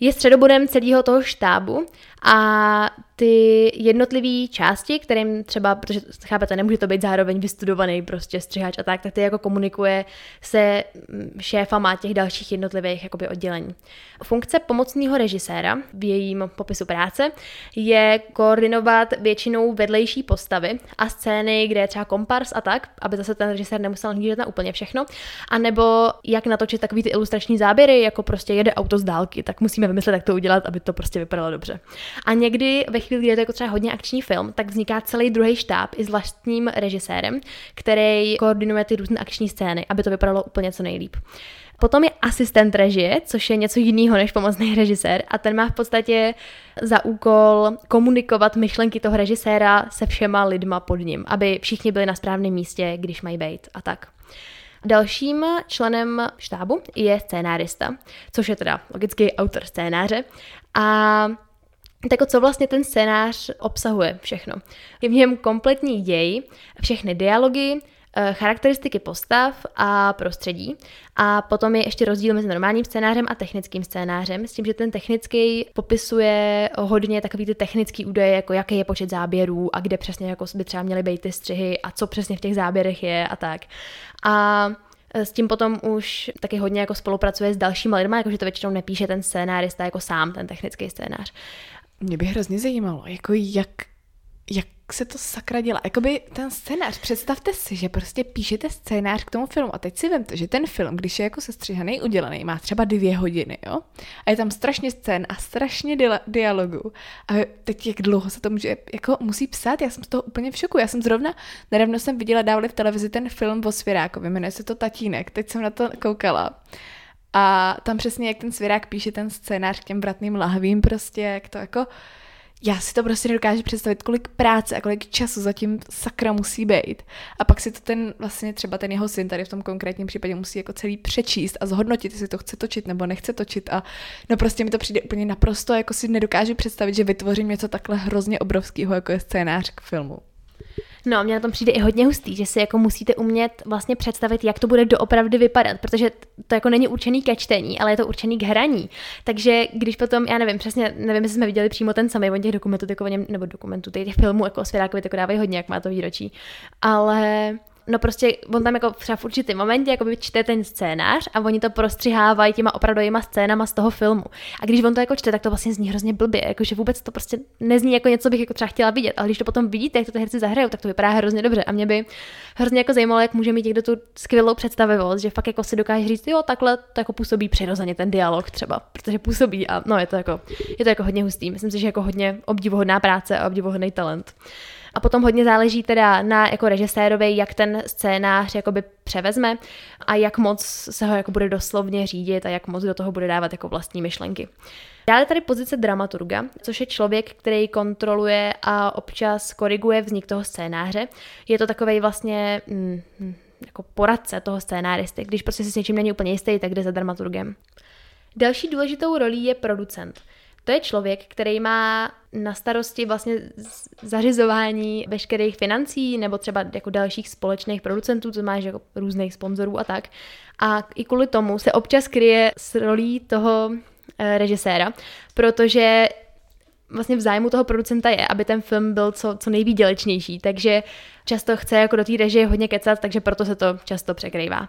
je středobodem celého toho štábu a ty jednotlivé části, kterým třeba, protože chápete, nemůže to být zároveň vystudovaný prostě střihač a tak, tak ty jako komunikuje se mm, šéfama těch dalších jednotlivých jakoby oddělení. Funkce pomocného režiséra v jejím popisu práce je koordinovat většinou vedlejší postavy a scény, kde je třeba kompars a tak, aby zase ten režisér nemusel hlídat na úplně všechno, a nebo jak natočit takový ty ilustrační záběry, jako prostě jede auto z dálky, tak musíme vymyslet, jak to udělat, aby to prostě vypadalo dobře. A někdy ve chvíli, kdy je to jako třeba hodně akční film, tak vzniká celý druhý štáb i s vlastním režisérem, který koordinuje ty různé akční scény, aby to vypadalo úplně co nejlíp. Potom je asistent režie, což je něco jiného než pomocný režisér a ten má v podstatě za úkol komunikovat myšlenky toho režiséra se všema lidma pod ním, aby všichni byli na správném místě, když mají být a tak. Dalším členem štábu je scénárista, což je teda logicky autor scénáře. A tak co vlastně ten scénář obsahuje všechno. Je v něm kompletní děj, všechny dialogy, eh, charakteristiky postav a prostředí. A potom je ještě rozdíl mezi normálním scénářem a technickým scénářem, s tím, že ten technický popisuje hodně takový ty technický údaje, jako jaký je počet záběrů a kde přesně jako by třeba měly být ty střihy a co přesně v těch záběrech je a tak. A s tím potom už taky hodně jako spolupracuje s dalšími lidmi, jakože to většinou nepíše ten scénárista jako sám, ten technický scénář. Mě by hrozně zajímalo, jako jak, jak se to sakra dělá. Jakoby ten scénář, představte si, že prostě píšete scénář k tomu filmu a teď si vemte, že ten film, když je jako sestříhaný, udělaný, má třeba dvě hodiny, jo? A je tam strašně scén a strašně dia- dialogu. A teď jak dlouho se to může, jako musí psát, já jsem z toho úplně v šoku. Já jsem zrovna, nedávno jsem viděla, dávali v televizi ten film o Svěrákovi, jmenuje se to Tatínek, teď jsem na to koukala. A tam přesně, jak ten svěrák píše ten scénář k těm vratným lahvím, prostě, jak to jako, já si to prostě nedokážu představit, kolik práce a kolik času zatím sakra musí být. A pak si to ten, vlastně třeba ten jeho syn tady v tom konkrétním případě musí jako celý přečíst a zhodnotit, jestli to chce točit nebo nechce točit. A no prostě mi to přijde úplně naprosto, jako si nedokážu představit, že vytvořím něco takhle hrozně obrovského, jako je scénář k filmu. No a mně na tom přijde i hodně hustý, že si jako musíte umět vlastně představit, jak to bude doopravdy vypadat, protože to jako není určený ke čtení, ale je to určený k hraní. Takže když potom, já nevím, přesně, nevím, jestli jsme viděli přímo ten samý, těch dokumentů, nebo dokumentů, těch filmů jako Svěrákovi to dávají hodně, jak má to výročí. Ale no prostě on tam jako třeba v určitém momentě jako by čte ten scénář a oni to prostřihávají těma opravdovýma scénama z toho filmu. A když on to jako čte, tak to vlastně zní hrozně blbě, jakože vůbec to prostě nezní jako něco, bych jako třeba chtěla vidět, ale když to potom vidíte, jak to ty herci zahrajou, tak to vypadá hrozně dobře. A mě by hrozně jako zajímalo, jak může mít někdo tu skvělou představivost, že fakt jako si dokáže říct, jo, takhle to jako působí přirozeně ten dialog třeba, protože působí a no je to jako, je to jako hodně hustý. Myslím si, že jako hodně obdivuhodná práce a obdivuhodný talent. A potom hodně záleží teda na jako režisérovi, jak ten scénář jakoby převezme a jak moc se ho jako bude doslovně řídit a jak moc do toho bude dávat jako vlastní myšlenky. Dále tady pozice dramaturga, což je člověk, který kontroluje a občas koriguje vznik toho scénáře. Je to takový vlastně mm, mm, jako poradce toho scénáristy. Když prostě si s něčím není úplně jistý, tak jde za dramaturgem. Další důležitou rolí je producent. To je člověk, který má na starosti vlastně zařizování veškerých financí nebo třeba jako dalších společných producentů, co máš jako různých sponzorů a tak. A i kvůli tomu se občas kryje s rolí toho e, režiséra, protože vlastně v zájmu toho producenta je, aby ten film byl co, co nejvýdělečnější, takže často chce jako do té režie hodně kecat, takže proto se to často překrývá.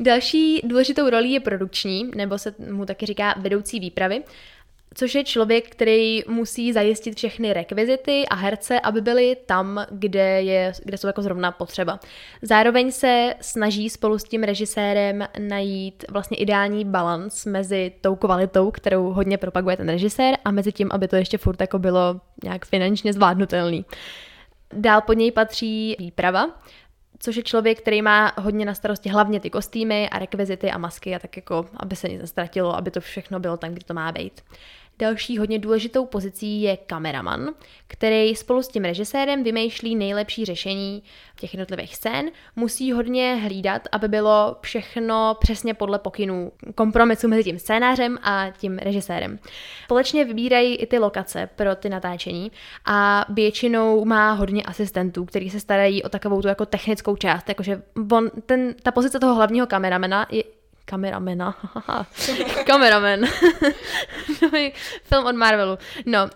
Další důležitou rolí je produkční, nebo se mu taky říká vedoucí výpravy což je člověk, který musí zajistit všechny rekvizity a herce, aby byli tam, kde, je, kde jsou jako zrovna potřeba. Zároveň se snaží spolu s tím režisérem najít vlastně ideální balans mezi tou kvalitou, kterou hodně propaguje ten režisér a mezi tím, aby to ještě furt jako bylo nějak finančně zvládnutelný. Dál pod něj patří výprava, což je člověk, který má hodně na starosti hlavně ty kostýmy a rekvizity a masky a tak jako, aby se nic nestratilo, aby to všechno bylo tam, kde to má být. Další hodně důležitou pozicí je kameraman, který spolu s tím režisérem vymýšlí nejlepší řešení těch jednotlivých scén. Musí hodně hlídat, aby bylo všechno přesně podle pokynů kompromisu mezi tím scénářem a tím režisérem. Společně vybírají i ty lokace pro ty natáčení a většinou má hodně asistentů, kteří se starají o takovou tu jako technickou část, jakože on, ten, ta pozice toho hlavního kameramena je kameramena. <laughs> Kameraman. <laughs> film od Marvelu. No,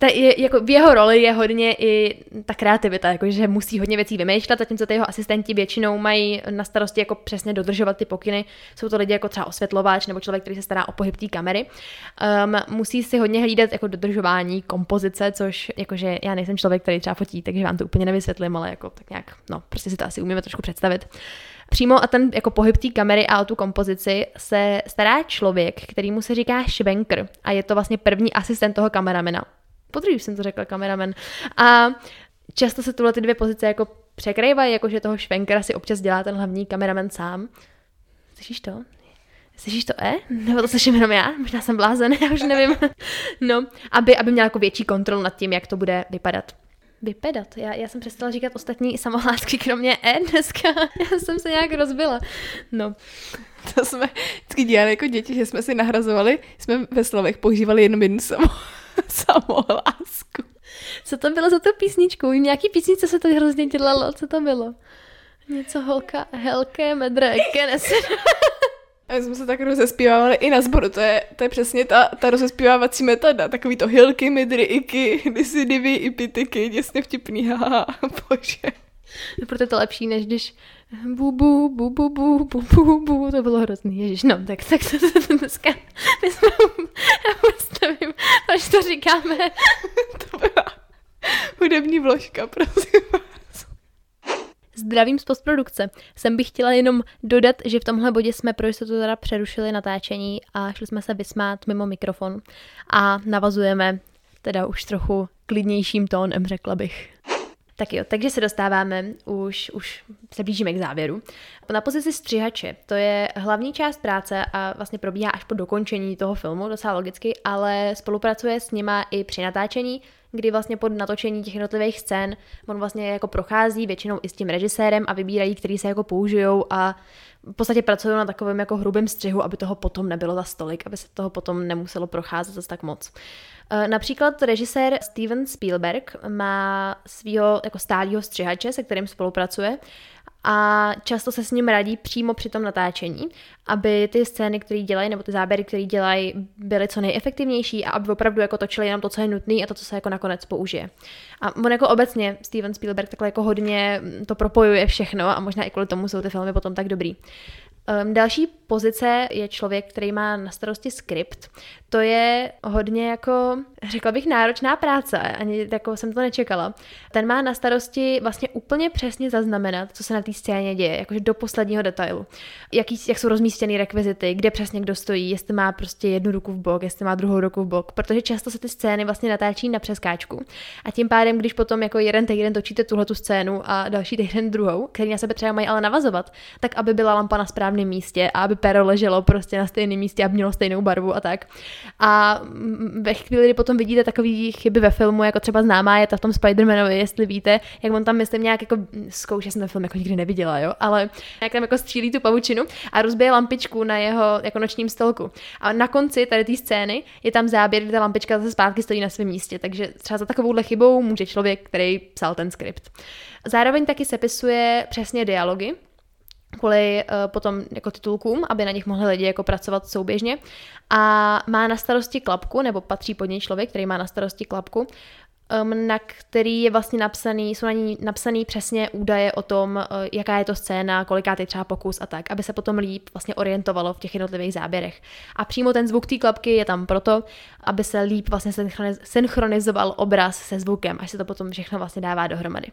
ta je, jako v jeho roli je hodně i ta kreativita, jakože musí hodně věcí vymýšlet, zatímco ty jeho asistenti většinou mají na starosti jako přesně dodržovat ty pokyny. Jsou to lidi jako třeba osvětlovač nebo člověk, který se stará o pohyb té kamery. Um, musí si hodně hlídat jako dodržování kompozice, což jakože já nejsem člověk, který třeba fotí, takže vám to úplně nevysvětlím, ale jako tak nějak, no, prostě si to asi umíme trošku představit. Přímo a ten jako pohyb té kamery a o tu kompozici se stará člověk, který mu se říká švenker a je to vlastně první asistent toho kameramena. Podruhý jsem to řekla, kameramen. A často se tuhle ty dvě pozice jako překrývají, jakože toho švenkera si občas dělá ten hlavní kameraman sám. Slyšíš to? Slyšíš to E? Nebo to slyším jenom já? Možná jsem blázen, <laughs> já už nevím. No, aby, aby měl jako větší kontrol nad tím, jak to bude vypadat. Vypadat. Já, já jsem přestala říkat ostatní samohlásky, kromě E dneska. <laughs> Já jsem se nějak rozbila. No. To jsme vždycky dělali jako děti, že jsme si nahrazovali, jsme ve slovech používali jenom jednu samo, <laughs> samohlásku. Co to bylo za tu písničku? V nějaký písničce se to hrozně dělalo. Co to bylo? Něco holka, helké, medre, kenes. <laughs> A my jsme se tak rozespívávali i na sboru, to je, to je přesně ta, ta rozespívávací metoda, takový to hilky, midry, iky, disi, divy, i pitiky, děsně vtipný, <laughs> haha, bože. No, proto je to lepší, než když bu, bu, bu, bu, bu, bu, bu, bu, to bylo hrozný, ježiš, no, tak, tak to, to, <laughs> dneska, my jsme, já vůbec nevím, proč to říkáme. to byla hudební vložka, prosím Zdravím z postprodukce. Sem bych chtěla jenom dodat, že v tomhle bodě jsme pro jistotu teda přerušili natáčení a šli jsme se vysmát mimo mikrofon a navazujeme teda už trochu klidnějším tónem, řekla bych. Tak jo, takže se dostáváme, už, už se blížíme k závěru. Na pozici střihače, to je hlavní část práce a vlastně probíhá až po dokončení toho filmu, docela logicky, ale spolupracuje s nima i při natáčení, kdy vlastně pod natočení těch jednotlivých scén on vlastně jako prochází většinou i s tím režisérem a vybírají, který se jako použijou a v podstatě pracují na takovém jako hrubém střihu, aby toho potom nebylo za stolik, aby se toho potom nemuselo procházet zase tak moc. E, například režisér Steven Spielberg má svého jako stálého střihače, se kterým spolupracuje a často se s ním radí přímo při tom natáčení, aby ty scény, které dělají, nebo ty záběry, které dělají, byly co nejefektivnější a aby opravdu jako točili jenom to, co je nutné a to, co se jako nakonec použije. A on jako obecně, Steven Spielberg takhle jako hodně to propojuje všechno a možná i kvůli tomu jsou ty filmy potom tak dobrý. Um, další pozice je člověk, který má na starosti skript. To je hodně jako, řekla bych, náročná práce, ani jako jsem to nečekala. Ten má na starosti vlastně úplně přesně zaznamenat, co se na té scéně děje, jakože do posledního detailu. Jaký, jak jsou rozmístěny rekvizity, kde přesně kdo stojí, jestli má prostě jednu ruku v bok, jestli má druhou ruku v bok, protože často se ty scény vlastně natáčí na přeskáčku. A tím pádem, když potom jako jeden týden točíte tuhle tu scénu a další týden druhou, který na sebe třeba mají ale navazovat, tak aby byla lampa na správném místě a aby pero leželo prostě na stejném místě a mělo stejnou barvu a tak. A ve chvíli, kdy potom vidíte takové chyby ve filmu, jako třeba známá je ta v tom Spider-Manovi, jestli víte, jak on tam myslím nějak jako zkouše, jsem ten film jako nikdy neviděla, jo, ale jak tam jako střílí tu pavučinu a rozbije lampičku na jeho jako nočním stolku. A na konci tady té scény je tam záběr, kdy ta lampička zase zpátky stojí na svém místě, takže třeba za takovouhle chybou může člověk, který psal ten skript. Zároveň taky sepisuje přesně dialogy, kvůli uh, potom jako titulkům, aby na nich mohli lidi jako pracovat souběžně. A má na starosti klapku, nebo patří pod něj člověk, který má na starosti klapku, um, na který je vlastně napsaný, jsou na ní napsaný přesně údaje o tom, uh, jaká je to scéna, koliká je třeba pokus a tak, aby se potom líp vlastně orientovalo v těch jednotlivých záběrech. A přímo ten zvuk té klapky je tam proto, aby se líp vlastně synchronizoval obraz se zvukem, až se to potom všechno vlastně dává dohromady.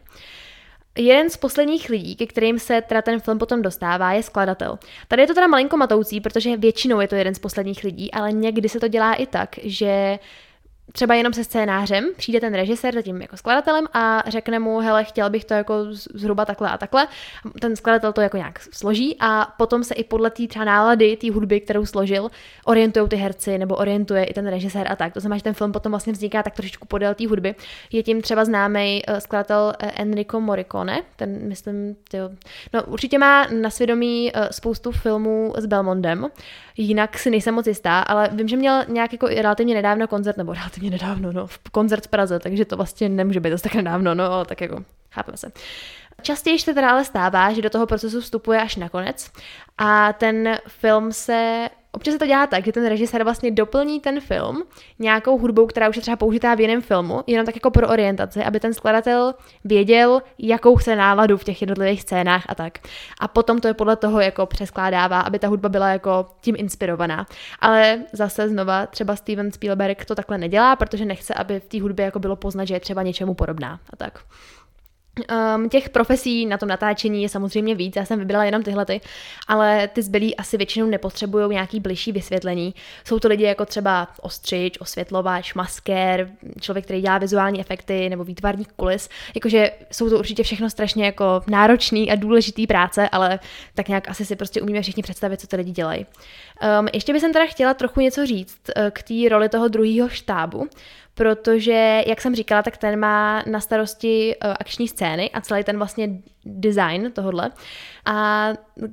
Jeden z posledních lidí, ke kterým se teda ten film potom dostává, je skladatel. Tady je to teda malinko matoucí, protože většinou je to jeden z posledních lidí, ale někdy se to dělá i tak, že třeba jenom se scénářem, přijde ten režisér za tím jako skladatelem a řekne mu, hele, chtěl bych to jako zhruba takhle a takhle. Ten skladatel to jako nějak složí a potom se i podle té třeba nálady, té hudby, kterou složil, orientují ty herci nebo orientuje i ten režisér a tak. To znamená, že ten film potom vlastně vzniká tak trošičku podél té hudby. Je tím třeba známý uh, skladatel uh, Enrico Morricone, ten myslím, tyjo, no určitě má na svědomí uh, spoustu filmů s Belmondem, jinak si nejsem moc jistá, ale vím, že měl nějak jako relativně nedávno koncert, nebo relativně relativně nedávno, no, v koncert v Praze, takže to vlastně nemůže být zase tak nedávno, no, tak jako, chápeme se. Častěji se teda ale stává, že do toho procesu vstupuje až nakonec a ten film se občas se to dělá tak, že ten režisér vlastně doplní ten film nějakou hudbou, která už je třeba použitá v jiném filmu, jenom tak jako pro orientaci, aby ten skladatel věděl, jakou chce náladu v těch jednotlivých scénách a tak. A potom to je podle toho jako přeskládává, aby ta hudba byla jako tím inspirovaná. Ale zase znova třeba Steven Spielberg to takhle nedělá, protože nechce, aby v té hudbě jako bylo poznat, že je třeba něčemu podobná a tak. Um, těch profesí na tom natáčení je samozřejmě víc, já jsem vybrala jenom tyhle, ty, ale ty zbylí asi většinou nepotřebují nějaký bližší vysvětlení. Jsou to lidi jako třeba ostřič, osvětlovač, maskér, člověk, který dělá vizuální efekty nebo výtvarní kulis. Jakože jsou to určitě všechno strašně jako náročný a důležitý práce, ale tak nějak asi si prostě umíme všichni představit, co ty lidi dělají. Um, ještě bych teda chtěla trochu něco říct uh, k té roli toho druhého štábu, protože, jak jsem říkala, tak ten má na starosti uh, akční scény a celý ten vlastně design tohodle. A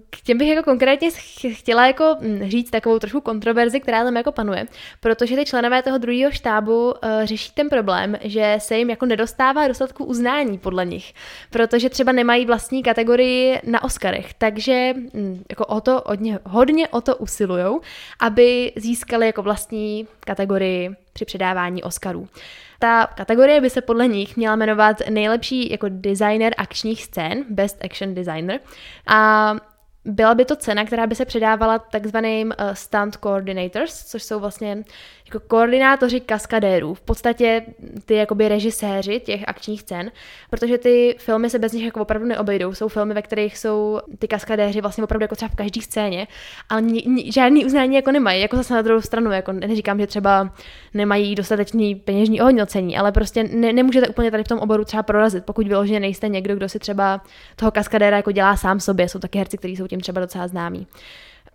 k těm bych jako konkrétně chtěla jako hm, říct takovou trošku kontroverzi, která tam jako panuje, protože ty členové toho druhého štábu uh, řeší ten problém, že se jim jako nedostává dostatku uznání podle nich, protože třeba nemají vlastní kategorii na Oscarech, takže hm, jako o to hodně, hodně o to usilujou, aby získali jako vlastní kategorii při předávání Oscarů. Ta kategorie by se podle nich měla jmenovat nejlepší jako designer akčních scén, Best Action Designer. A byla by to cena, která by se předávala takzvaným uh, stunt coordinators, což jsou vlastně jako koordinátoři kaskadérů, v podstatě ty jakoby režiséři těch akčních scén, protože ty filmy se bez nich jako opravdu neobejdou. Jsou filmy, ve kterých jsou ty kaskadéři vlastně opravdu jako třeba v každé scéně, ale ni, ni, žádný uznání jako nemají, jako zase na druhou stranu, jako neříkám, že třeba nemají dostatečný peněžní ohodnocení, ale prostě ne, nemůžete úplně tady v tom oboru třeba prorazit, pokud vyloženě nejste někdo, kdo si třeba toho kaskadéra jako dělá sám sobě. Jsou taky herci, kteří jsou tím třeba docela známí.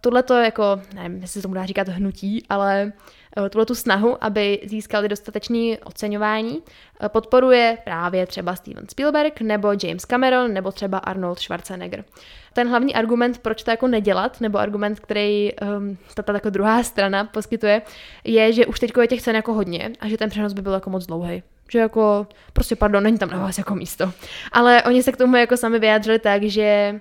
Tohle to jako, nevím, jestli se tomu dá říkat hnutí, ale Eh, tuhle tu snahu, aby získali dostatečné oceňování, eh, podporuje právě třeba Steven Spielberg nebo James Cameron nebo třeba Arnold Schwarzenegger. Ten hlavní argument, proč to jako nedělat, nebo argument, který um, ta jako druhá strana poskytuje, je, že už teď je těch cen jako hodně a že ten přenos by byl jako moc dlouhý že jako, prostě pardon, není tam na vás jako místo. Ale oni se k tomu jako sami vyjádřili tak, že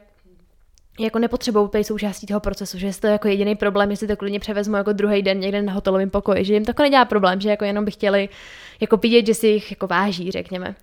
jako nepotřebují být součástí toho procesu, že je to jako jediný problém, jestli to klidně převezmu jako druhý den někde na hotelovém pokoji, že jim to jako nedělá problém, že jako jenom by chtěli jako vidět, že si jich jako váží, řekněme.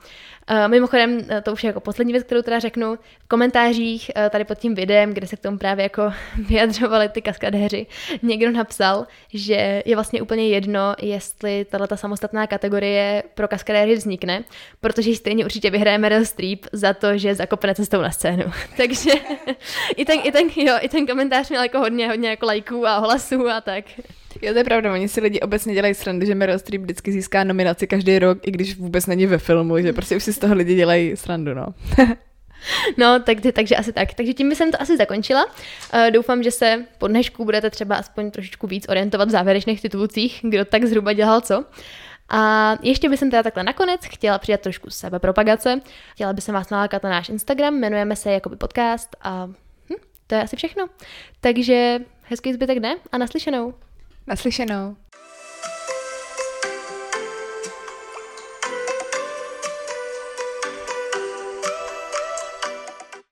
Uh, mimochodem, eh, to už je jako poslední věc, kterou teda řeknu, v komentářích uh, tady pod tím videem, kde se k tomu právě jako <laughs> vyjadřovali ty kaskadéři, někdo napsal, že je vlastně úplně jedno, jestli tato samostatná kategorie pro kaskadéry vznikne, protože stejně určitě vyhraje Meryl Streep za to, že zakopne cestou na scénu. <laughs> Takže <laughs> i ten, i, ten, jo, i ten komentář měl jako hodně, hodně jako lajků a hlasů a tak. Jo, to je pravda, oni si lidi obecně dělají srandy, že Meryl Streep vždycky získá nominaci každý rok, i když vůbec není ve filmu, že prostě už si z toho lidi dělají srandu, no. <laughs> No, tak, takže asi tak. Takže tím jsem to asi zakončila. Uh, doufám, že se po dnešku budete třeba aspoň trošičku víc orientovat v závěrečných titulcích, kdo tak zhruba dělal co. A ještě bych teda takhle nakonec chtěla přidat trošku sebepropagace. Chtěla bych vás nalákat na náš Instagram, jmenujeme se Jakoby podcast a hm, to je asi všechno. Takže hezký zbytek dne a naslyšenou. Naslyšenou.